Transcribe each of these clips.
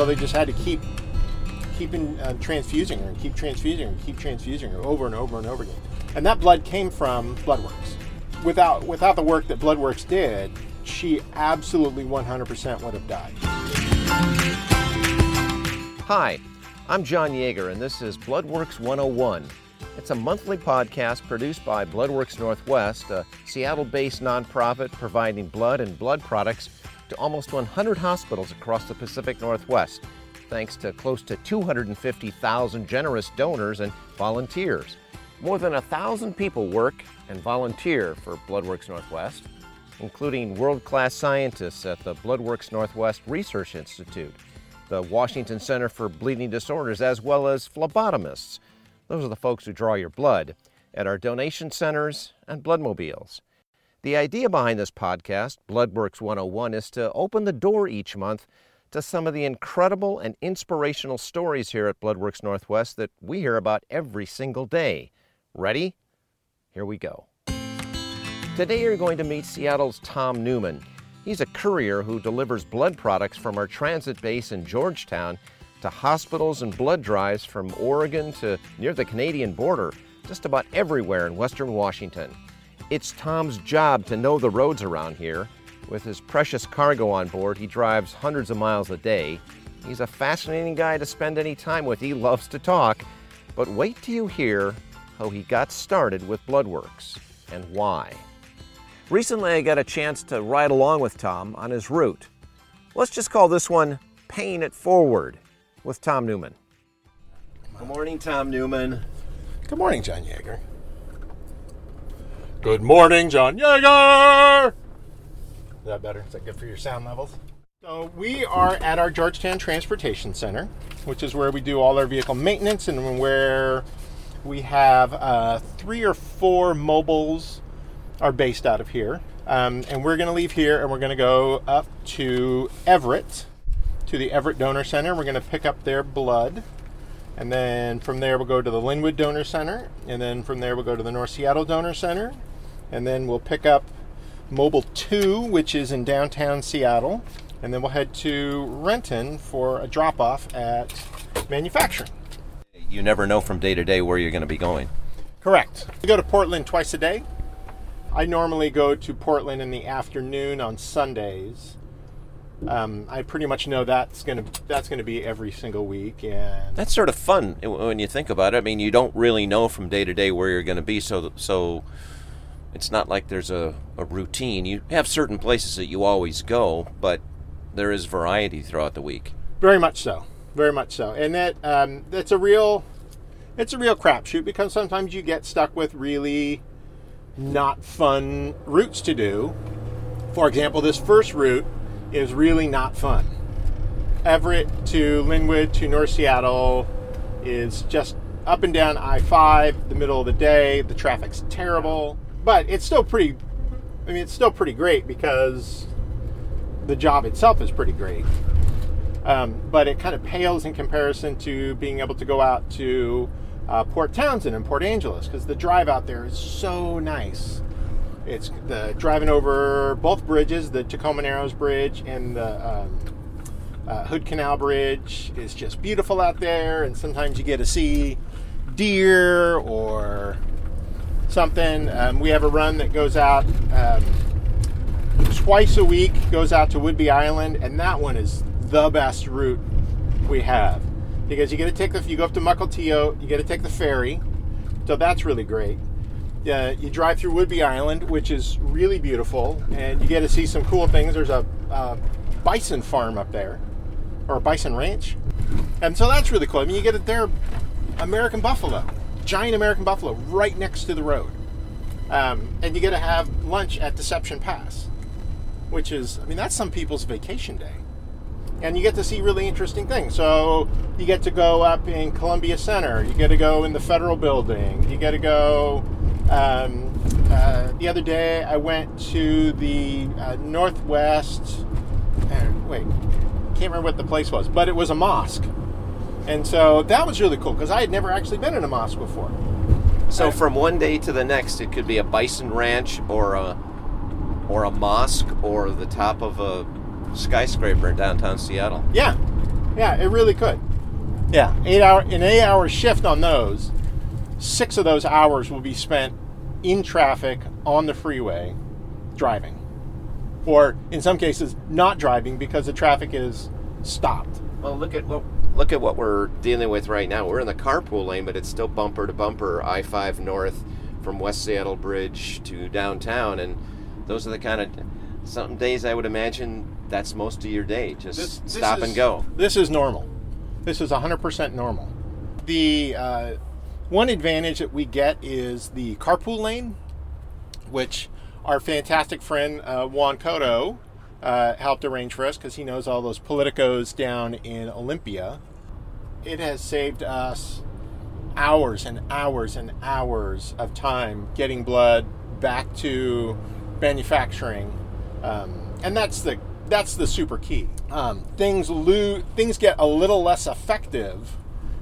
so they just had to keep keeping uh, transfusing her and keep transfusing her and keep transfusing her over and over and over again. And that blood came from Bloodworks. Without without the work that Bloodworks did, she absolutely 100% would have died. Hi, I'm John Yeager, and this is Bloodworks 101. It's a monthly podcast produced by Bloodworks Northwest, a Seattle based nonprofit providing blood and blood products to almost 100 hospitals across the Pacific Northwest thanks to close to 250,000 generous donors and volunteers. More than a thousand people work and volunteer for Bloodworks Northwest, including world class scientists at the Bloodworks Northwest Research Institute, the Washington Center for Bleeding Disorders, as well as phlebotomists. Those are the folks who draw your blood at our donation centers and bloodmobiles. The idea behind this podcast, Bloodworks 101, is to open the door each month to some of the incredible and inspirational stories here at Bloodworks Northwest that we hear about every single day. Ready? Here we go. Today you're going to meet Seattle's Tom Newman. He's a courier who delivers blood products from our transit base in Georgetown to hospitals and blood drives from Oregon to near the Canadian border, just about everywhere in western Washington. It's Tom's job to know the roads around here with his precious cargo on board, he drives hundreds of miles a day. He's a fascinating guy to spend any time with. He loves to talk. But wait till you hear how he got started with Bloodworks and why. Recently, I got a chance to ride along with Tom on his route. Let's just call this one Paying It Forward with Tom Newman. Good morning, Tom Newman. Good morning, John Yeager. Good morning, John Yeager! Is that better? Is that good for your sound levels? So we are at our Georgetown Transportation Center, which is where we do all our vehicle maintenance and where we have uh, three or four mobiles are based out of here. Um, and we're going to leave here and we're going to go up to Everett, to the Everett Donor Center. We're going to pick up their blood. And then from there, we'll go to the Lynnwood Donor Center. And then from there, we'll go to the North Seattle Donor Center. And then we'll pick up Mobile 2, which is in downtown Seattle, and then we'll head to Renton for a drop off at manufacturing. You never know from day to day where you're going to be going. Correct. We go to Portland twice a day. I normally go to Portland in the afternoon on Sundays. Um, I pretty much know that's gonna that's gonna be every single week, and that's sort of fun when you think about it. I mean, you don't really know from day to day where you're going to be, so so it's not like there's a, a routine. You have certain places that you always go, but there is variety throughout the week. Very much so. Very much so. And that um, that's a real it's a real crapshoot because sometimes you get stuck with really not fun routes to do. For example, this first route is really not fun. Everett to Lynnwood to North Seattle is just up and down I 5 the middle of the day. The traffic's terrible but it's still pretty. I mean, it's still pretty great because the job itself is pretty great. Um, but it kind of pales in comparison to being able to go out to uh, Port Townsend and Port Angeles because the drive out there is so nice. It's the driving over both bridges, the Tacoma Narrows Bridge and the um, uh, Hood Canal Bridge is just beautiful out there, and sometimes you get to see deer or something. Um, we have a run that goes out um, twice a week, goes out to Whidbey Island, and that one is the best route we have because you get to take the you go up to Mukilteo, you get to take the ferry, so that's really great. Uh, you drive through Whidbey Island, which is really beautiful, and you get to see some cool things. There's a, a bison farm up there, or a bison ranch, and so that's really cool. I mean, you get it there, American buffalo giant American buffalo right next to the road. Um, and you get to have lunch at Deception Pass, which is, I mean, that's some people's vacation day. And you get to see really interesting things. So you get to go up in Columbia Center, you get to go in the federal building, you get to go. Um, uh, the other day, I went to the uh, Northwest. Uh, wait, can't remember what the place was, but it was a mosque and so that was really cool because I had never actually been in a mosque before. So I, from one day to the next, it could be a bison ranch or a or a mosque or the top of a skyscraper in downtown Seattle. Yeah, Yeah, it really could. Yeah, eight hour an eight hour shift on those. Six of those hours will be spent in traffic on the freeway, driving, or in some cases not driving because the traffic is stopped. Well, look at what look at what we're dealing with right now. We're in the carpool lane, but it's still bumper to bumper I five north from West Seattle Bridge to downtown, and those are the kind of some days I would imagine that's most of your day. Just This- this stop is- and go. This is normal. This is 100% normal. The uh, one advantage that we get is the carpool lane, which our fantastic friend uh, Juan Cotto uh, helped arrange for us because he knows all those politicos down in Olympia. It has saved us hours and hours and hours of time getting blood back to manufacturing, um, and that's the that's the super key. Um, things lo- things get a little less effective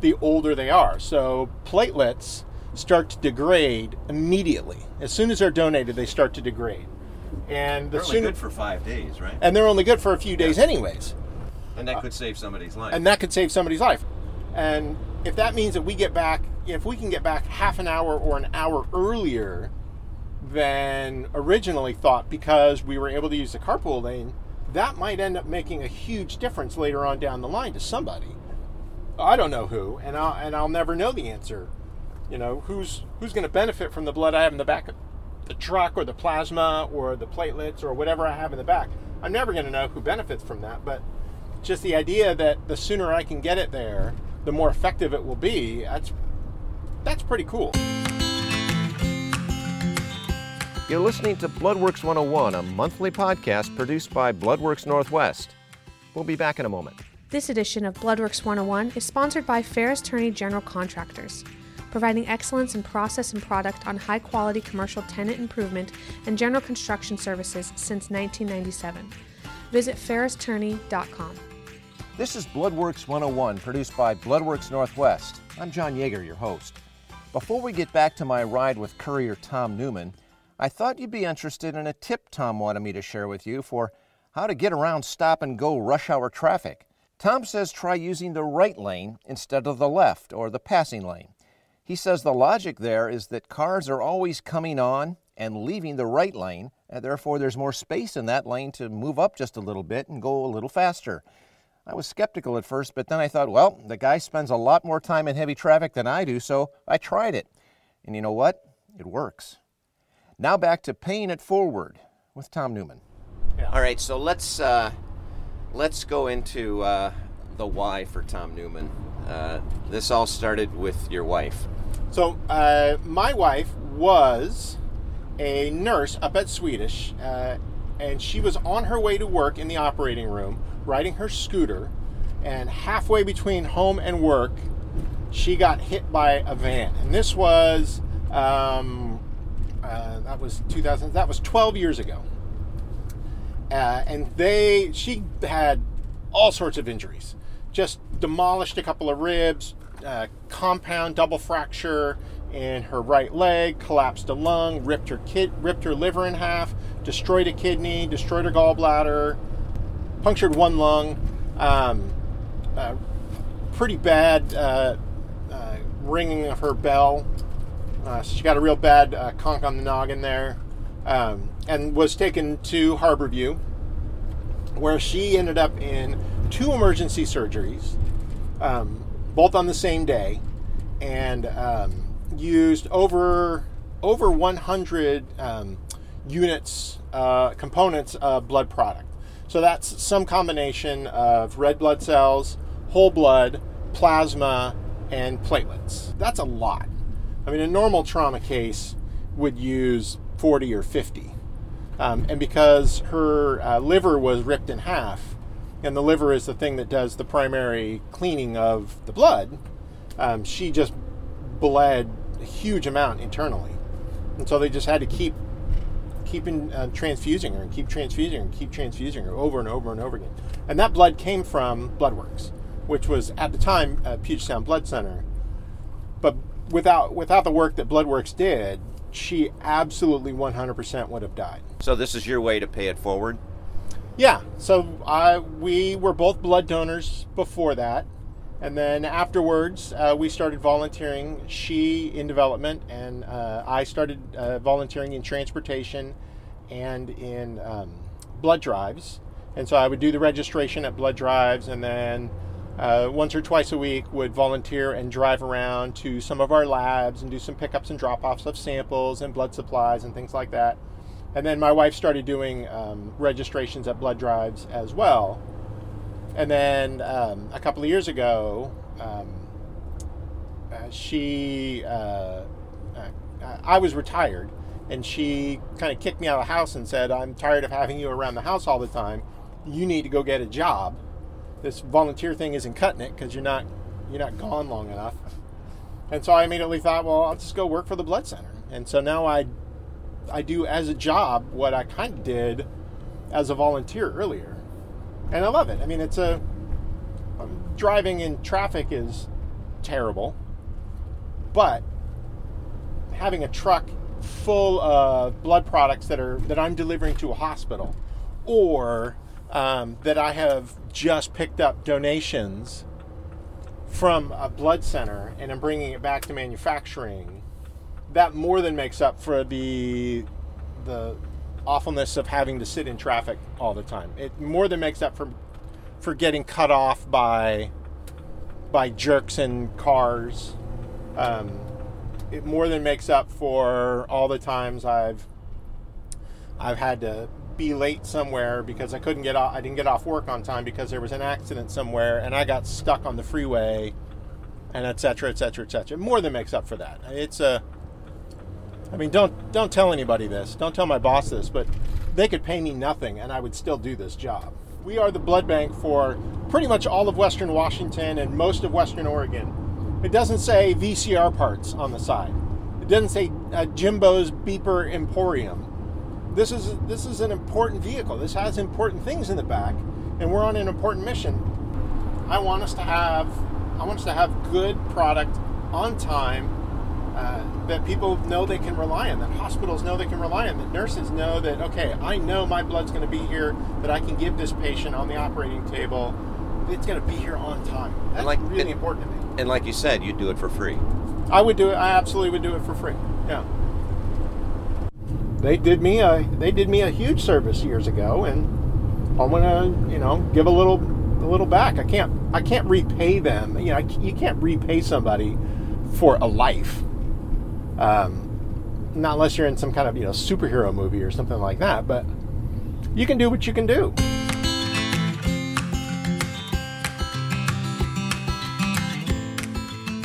the older they are. So platelets start to degrade immediately as soon as they're donated. They start to degrade, and the They're only sooner good for five days, right? and they're only good for a few days anyways And that could save somebody's life. and that could save somebody's life. And if that means that we get back, if we can get back half an hour or an hour earlier than originally thought because we were able to use the carpool lane, that might end up making a huge difference later on down the line to somebody. I don't know who, and I'll and I'll never know the answer. You know, who's who's going to benefit from the blood I have in the back of the truck or the plasma or the platelets or whatever I have in the back. I'm never going to know who benefits from that, but just the idea that the sooner I can get it there, the more effective it will be. That's that's pretty cool. You're listening to Bloodworks 101, a monthly podcast produced by Bloodworks Northwest. We'll be back in a moment. This edition of Bloodworks 101 is sponsored by Ferris Turney General Contractors, providing excellence in process and product on high quality commercial tenant improvement and general construction services since 1997. Visit ferristurney.com. This is Bloodworks 101, produced by Bloodworks Northwest. I'm John Yeager, your host. Before we get back to my ride with courier Tom Newman, I thought you'd be interested in a tip Tom wanted me to share with you for how to get around stop and go rush hour traffic. Tom says try using the right lane instead of the left or the passing lane. He says the logic there is that cars are always coming on and leaving the right lane, and therefore there's more space in that lane to move up just a little bit and go a little faster. I was skeptical at first, but then I thought, well, the guy spends a lot more time in heavy traffic than I do, so I tried it. And you know what? It works. Now back to paying it forward with Tom Newman. All right, so let's uh, let's go into uh, the why for Tom Newman. Uh, this all started with your wife. So uh, my wife was a nurse up at Swedish, uh, and she was on her way to work in the operating room, riding her scooter, and halfway between home and work, she got hit by a van. And this was um, uh, that was 2000. That was 12 years ago. Uh, and they, she had all sorts of injuries. Just demolished a couple of ribs, uh, compound double fracture in her right leg, collapsed a lung, ripped her kid, ripped her liver in half, destroyed a kidney, destroyed her gallbladder, punctured one lung. Um, uh, pretty bad uh, uh, ringing of her bell. Uh, so she got a real bad uh, conk on the noggin there, um, and was taken to Harborview, where she ended up in two emergency surgeries, um, both on the same day, and um, used over over 100 um, units, components of blood product. So that's some combination of red blood cells, whole blood, plasma, and platelets. That's a lot. I mean, a normal trauma case would use 40 or 50. Um, and because her uh, liver was ripped in half, and the liver is the thing that does the primary cleaning of the blood, um, she just bled a huge amount internally. And so they just had to keep keeping uh, transfusing her and keep transfusing her and keep transfusing her over and over and over again. And that blood came from Bloodworks, which was at the time uh, Puget Sound Blood Center. But without without the work that Bloodworks did, she absolutely 100% would have died. So this is your way to pay it forward. Yeah, so I we were both blood donors before that, and then afterwards uh, we started volunteering. She in development, and uh, I started uh, volunteering in transportation and in um, blood drives. And so I would do the registration at blood drives, and then uh, once or twice a week would volunteer and drive around to some of our labs and do some pickups and drop-offs of samples and blood supplies and things like that. And then my wife started doing um, registrations at blood drives as well. And then um, a couple of years ago, um, uh, she, uh, uh, I was retired, and she kind of kicked me out of the house and said, I'm tired of having you around the house all the time. You need to go get a job. This volunteer thing isn't cutting it because you're not you're not gone long enough. And so I immediately thought, well, I'll just go work for the blood center. And so now I I do as a job what I kind of did as a volunteer earlier, and I love it. I mean, it's a um, driving in traffic is terrible, but having a truck full of blood products that are that I'm delivering to a hospital, or um, that I have just picked up donations from a blood center and I'm bringing it back to manufacturing that more than makes up for the the awfulness of having to sit in traffic all the time. It more than makes up for for getting cut off by by jerks in cars. Um, it more than makes up for all the times I've I've had to be late somewhere because I couldn't get off. I didn't get off work on time because there was an accident somewhere and I got stuck on the freeway, and etc. etc. etc. More than makes up for that. It's a I mean, don't don't tell anybody this. Don't tell my boss this, but they could pay me nothing and I would still do this job. We are the blood bank for pretty much all of Western Washington and most of Western Oregon. It doesn't say VCR parts on the side. It doesn't say uh, Jimbo's Beeper Emporium. This is this is an important vehicle. This has important things in the back, and we're on an important mission. I want us to have I want us to have good product on time uh, that people know they can rely on, that hospitals know they can rely on, that nurses know that, okay, I know my blood's going to be here, that I can give this patient on the operating table. It's going to be here on time. That's like, really and, important to me. And like you said, you'd do it for free. I would do it. I absolutely would do it for free. Yeah. They did me a they did me a huge service years ago, and I want to you know give a little a little back. I can't I can't repay them. You know you can't repay somebody for a life um, not unless you're in some kind of you know superhero movie or something like that, but you can do what you can do.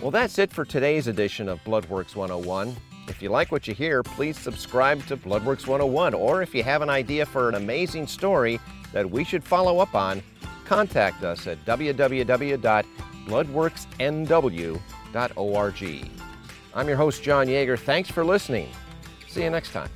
Well, that's it for today's edition of Bloodworks 101. If you like what you hear, please subscribe to Bloodworks 101. Or if you have an idea for an amazing story that we should follow up on, contact us at www.bloodworksnw.org. I'm your host, John Yeager. Thanks for listening. See you next time.